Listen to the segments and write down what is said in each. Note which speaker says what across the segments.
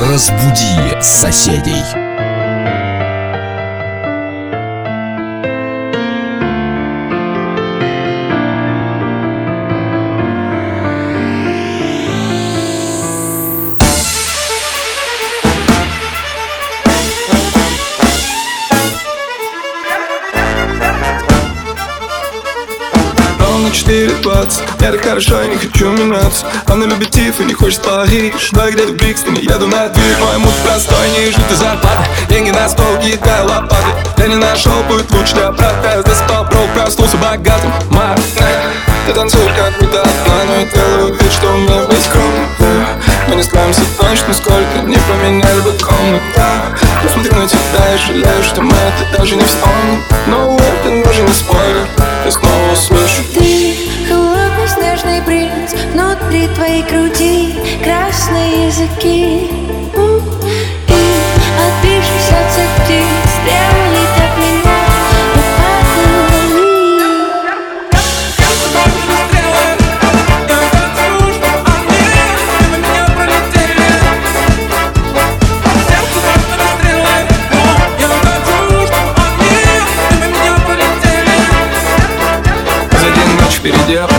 Speaker 1: Разбуди соседей.
Speaker 2: 4.20 Я так хорошо, я не хочу меняться. Она любит Тиф и не хочет Париж Да где-то в Брикстоне, еду на дверь Мой муж простой, не жить зарплаты. Деньги на стол, кидаю лопаты. Я не нашел путь лучше для брата. Я заспал, бро, проснулся богатым. Марк, ты танцуешь как будто одна Но я делаю вид, что у меня весь комната Мы не справимся точно, сколько не поменяли бы комната Посмотрю на тебя и жалею, что мы это даже не вспомним. Но это даже не спойлер Я снова услышу
Speaker 3: Ты холодный снежный принц Внутри твоей груди красные языки. И отбившись от птиц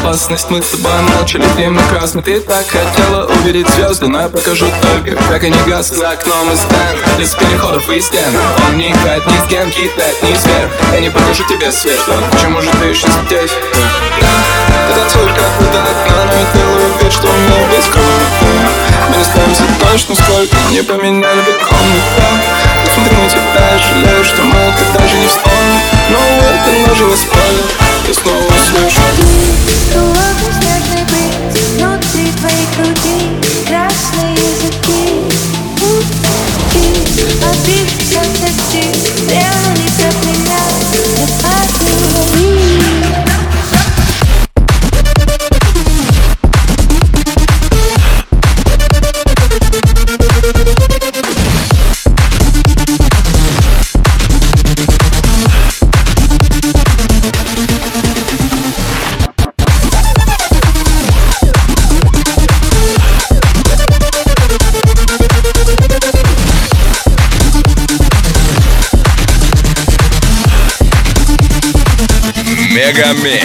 Speaker 2: опасность. Мы с тобой молча летим на красный. Ты так хотела увидеть звезды Но я покажу только, как они гаснут. За окном и стен, без переходов и стен. Он не играет ни с кем, кидает ни сверх Я не покажу тебе свет. Почему же ты еще здесь? Да, ты танцуешь как будто одна Но я делаю вид, что у меня без крови. Мы не справимся точно, сколько не поменяли бы комнаты Смотрю на тебя. И жалею, что мы это даже не вспомним Но это не спойлер Я снова слышу
Speaker 3: Ты
Speaker 1: Мегамикс.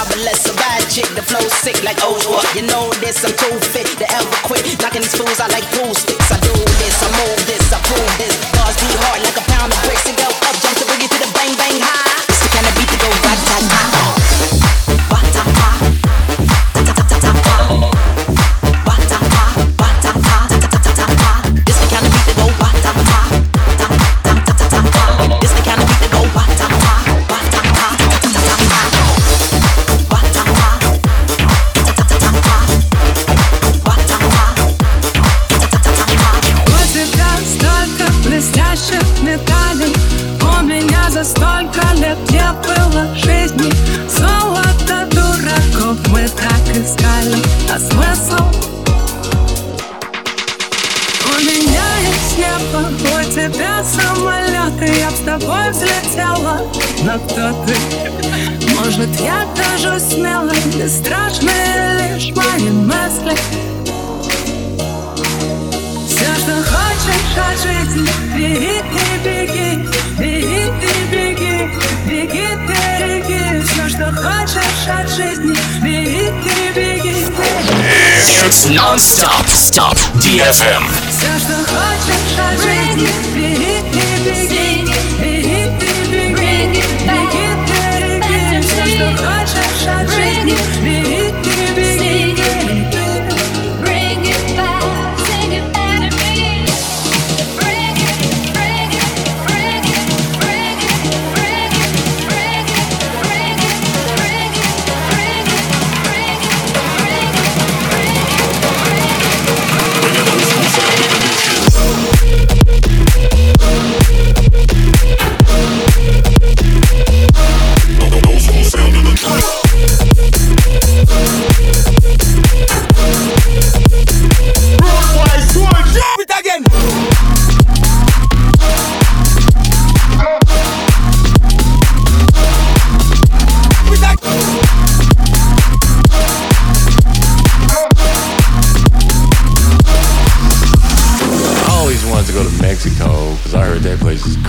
Speaker 4: Fantabulous, a bad chick, the flow sick like oh what? You know this, I'm too fit to ever quit. Knocking these fools out like pool sticks. I do this, I move
Speaker 5: смелой и страшны лишь мои мысли Все, что хочешь от жизни, беги и беги Беги и беги, беги ты реки Все, что хочешь от жизни, беги и беги
Speaker 1: It's non-stop. Stop. DFM.
Speaker 5: Все, что хочешь от жизни, беги и беги Беги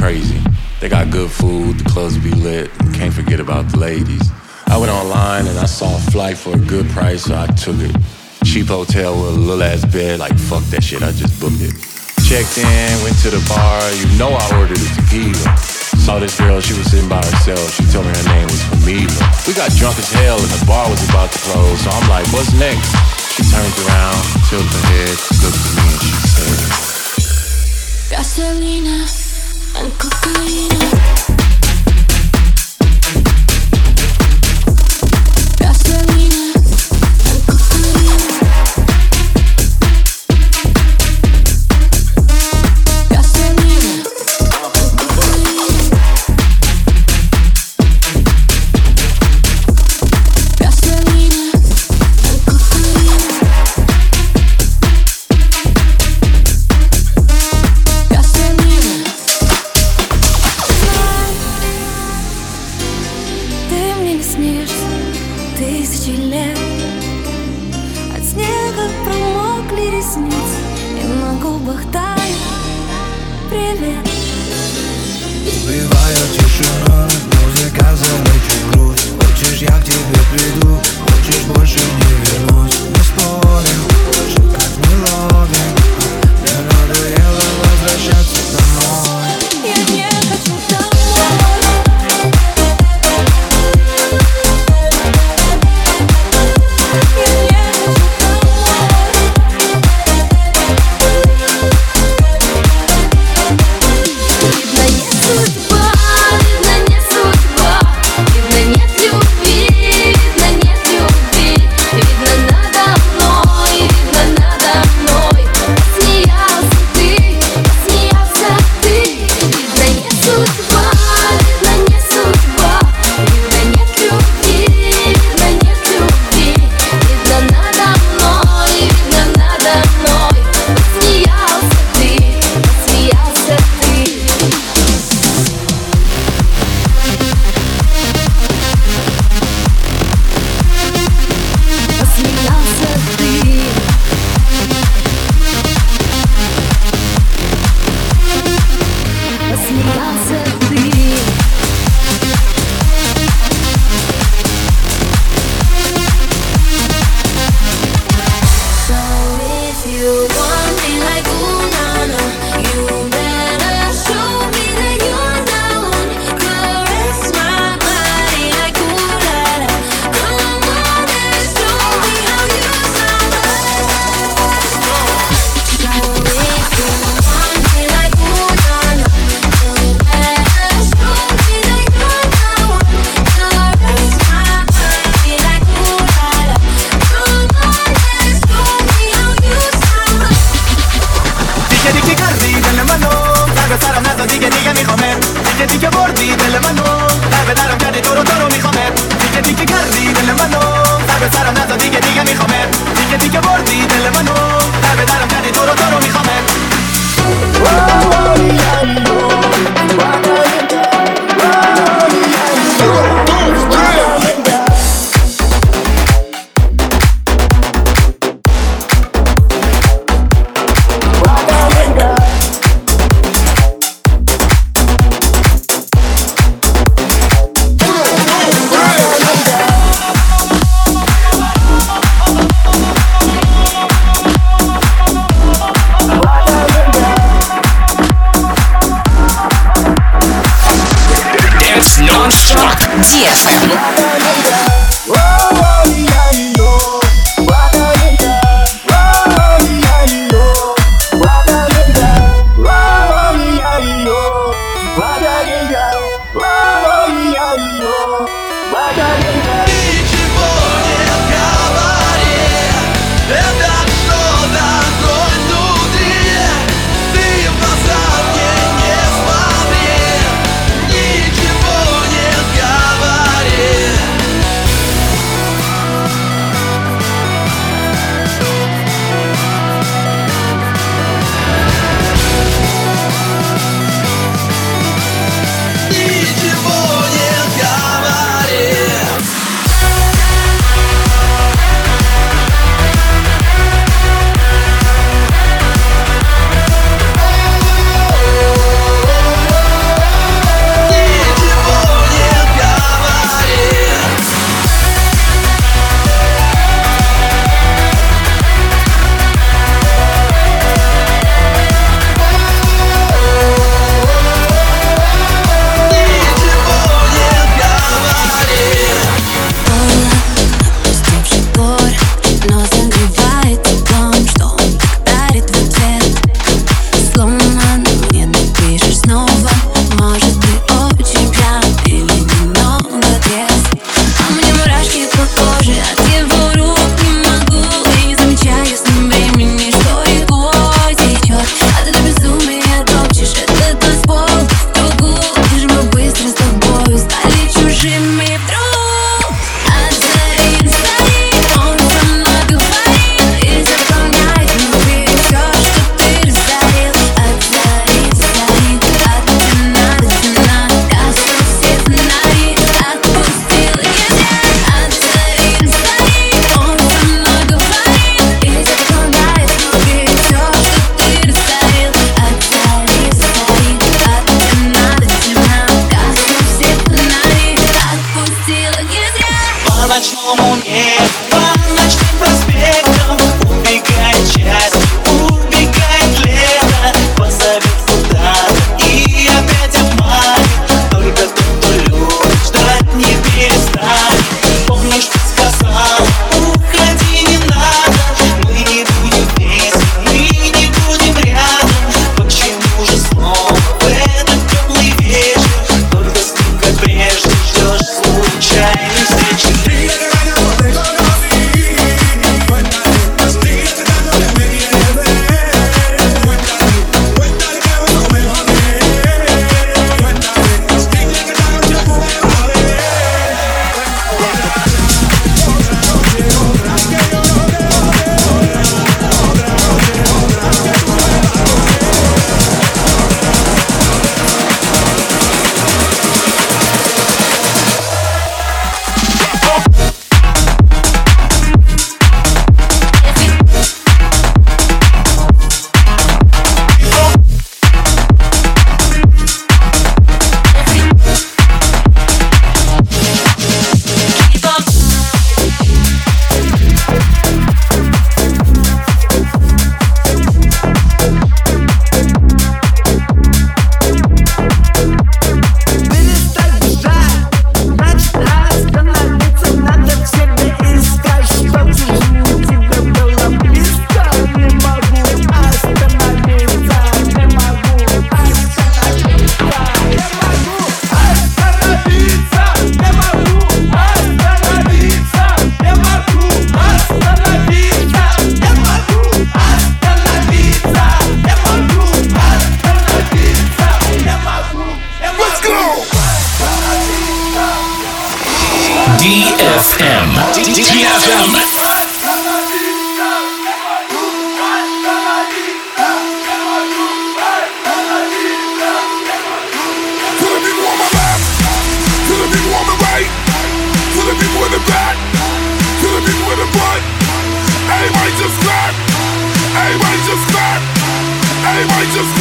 Speaker 6: crazy. They got good food, the clubs be lit, can't forget about the ladies. I went online and I saw a flight for a good price, so I took it. Cheap hotel with a little ass bed, like fuck that shit, I just booked it. Checked in, went to the bar, you know I ordered a tequila. Saw this girl, she was sitting by herself, she told me her name was Camila. We got drunk as hell and the bar was about to close, so I'm like, what's next? She turned around, tilted her head, looked at me and she said,
Speaker 3: Gasolina and cocaine.
Speaker 2: Sandler.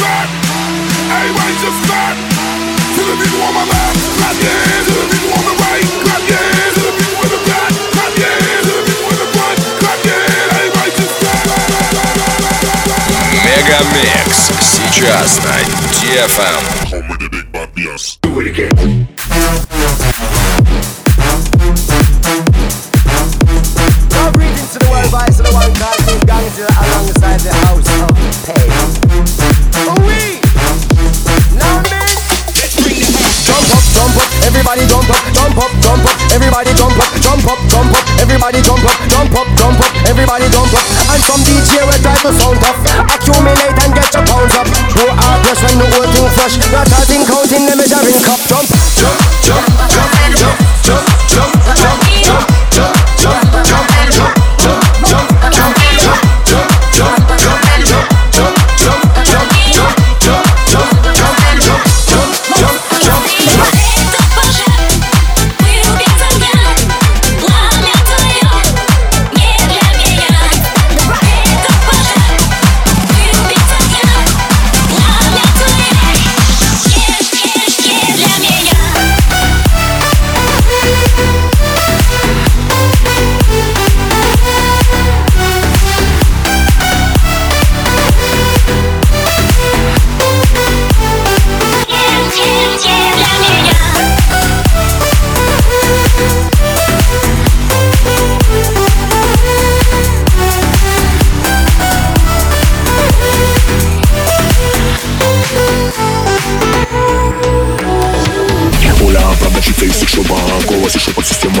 Speaker 1: just clap. Everybody just clap. To the people on my left, clap your hands. To the people on the right, clap your hands. To the people in the back, clap your hands. To the people in the front, clap your hands. Everybody just clap.
Speaker 7: Мегамикс. Сейчас на DFM.
Speaker 3: Everybody jump up, jump up, jump up, everybody jump up, jump up, jump up, everybody jump up, jump up, jump up, everybody jump up. And some DJ will drive the sound up, accumulate and get your pounds up. Who are press when the whole thing fresh? Not counting the measuring cup. Jump, jump,
Speaker 8: шепот,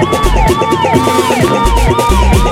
Speaker 9: Thank you.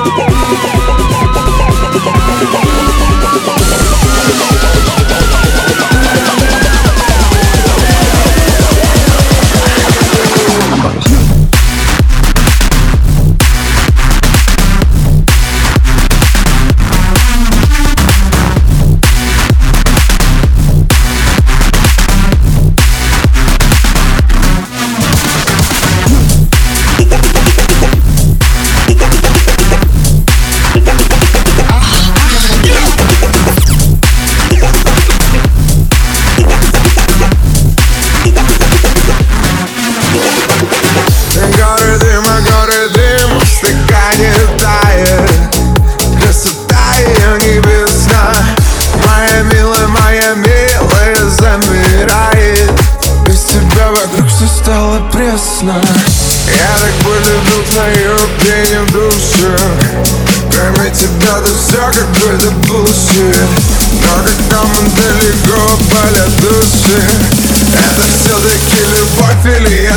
Speaker 9: Пресно Я так полюбил твою пение в душе. Кроме тебя да все какой-то bullshit Но когда мы далеко болят души. Это все-таки любовь или я